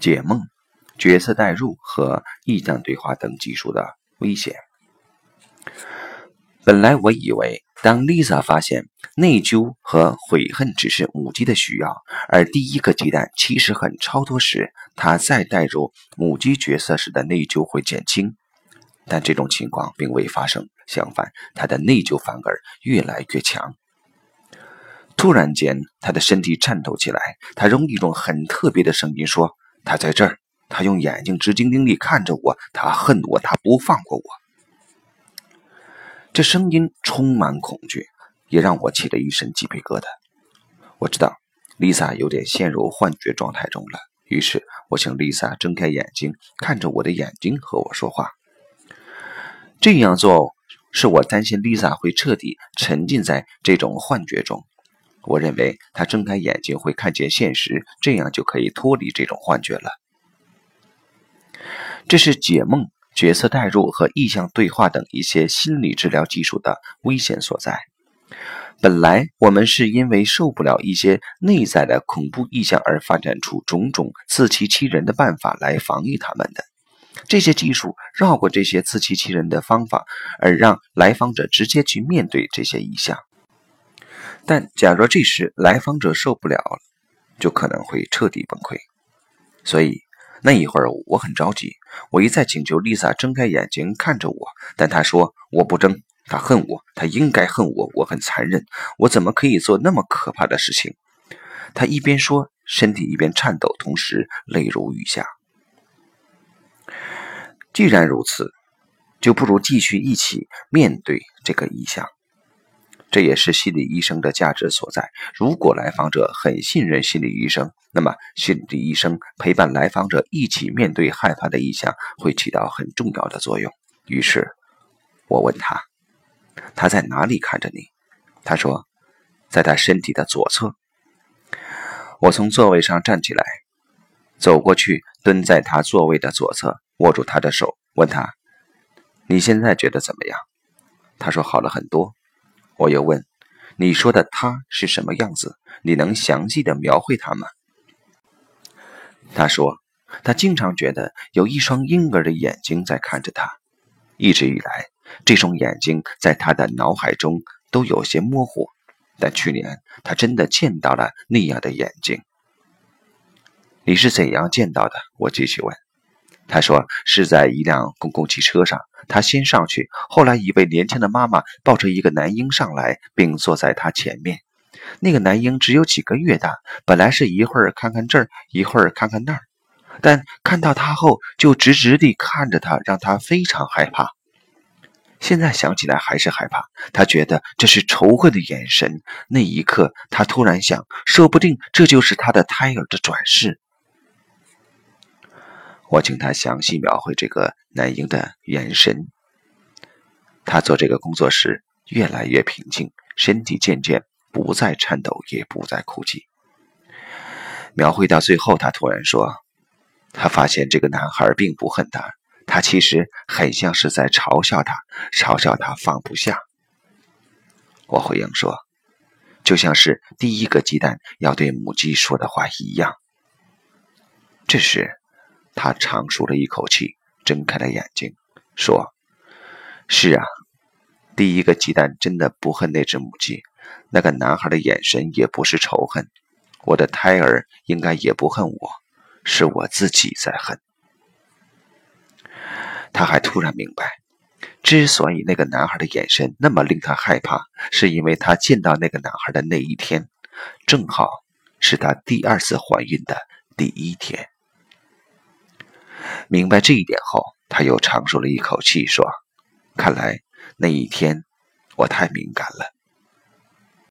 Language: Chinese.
解梦、角色代入和意象对话等技术的危险。本来我以为，当 Lisa 发现内疚和悔恨只是母鸡的需要，而第一个鸡蛋其实很超脱时，她再带入母鸡角色时的内疚会减轻。但这种情况并未发生，相反，她的内疚反而越来越强。突然间，她的身体颤抖起来，她用一种很特别的声音说：“他在这儿，他用眼睛直盯盯地看着我，他恨我，他不放过我。”这声音充满恐惧，也让我起了一身鸡皮疙瘩。我知道丽萨有点陷入幻觉状态中了，于是我请丽萨睁开眼睛，看着我的眼睛和我说话。这样做是我担心丽萨会彻底沉浸在这种幻觉中。我认为他睁开眼睛会看见现实，这样就可以脱离这种幻觉了。这是解梦。角色代入和意象对话等一些心理治疗技术的危险所在。本来我们是因为受不了一些内在的恐怖意象而发展出种种自欺欺人的办法来防御他们的。这些技术绕过这些自欺欺人的方法，而让来访者直接去面对这些意象。但假如这时来访者受不了了，就可能会彻底崩溃。所以。那一会儿我很着急，我一再请求丽萨睁开眼睛看着我，但她说我不睁，她恨我，她应该恨我，我很残忍，我怎么可以做那么可怕的事情？她一边说，身体一边颤抖，同时泪如雨下。既然如此，就不如继续一起面对这个意象。这也是心理医生的价值所在。如果来访者很信任心理医生，那么心理医生陪伴来访者一起面对害怕的意象，会起到很重要的作用。于是，我问他：“他在哪里看着你？”他说：“在他身体的左侧。”我从座位上站起来，走过去，蹲在他座位的左侧，握住他的手，问他：“你现在觉得怎么样？”他说：“好了很多。”我又问：“你说的他是什么样子？你能详细的描绘他吗？”他说：“他经常觉得有一双婴儿的眼睛在看着他。一直以来，这双眼睛在他的脑海中都有些模糊，但去年他真的见到了那样的眼睛。你是怎样见到的？”我继续问。他说：“是在一辆公共汽车上。”他先上去，后来一位年轻的妈妈抱着一个男婴上来，并坐在他前面。那个男婴只有几个月大，本来是一会儿看看这儿，一会儿看看那儿，但看到他后就直直地看着他，让他非常害怕。现在想起来还是害怕，他觉得这是仇恨的眼神。那一刻，他突然想，说不定这就是他的胎儿的转世。我请他详细描绘这个男婴的眼神。他做这个工作时越来越平静，身体渐渐不再颤抖，也不再哭泣。描绘到最后，他突然说：“他发现这个男孩并不恨他，他其实很像是在嘲笑他，嘲笑他放不下。”我回应说：“就像是第一个鸡蛋要对母鸡说的话一样。”这时。他长舒了一口气，睁开了眼睛，说：“是啊，第一个鸡蛋真的不恨那只母鸡，那个男孩的眼神也不是仇恨，我的胎儿应该也不恨我，是我自己在恨。”他还突然明白，之所以那个男孩的眼神那么令他害怕，是因为他见到那个男孩的那一天，正好是他第二次怀孕的第一天。明白这一点后，他又长舒了一口气，说：“看来那一天我太敏感了。”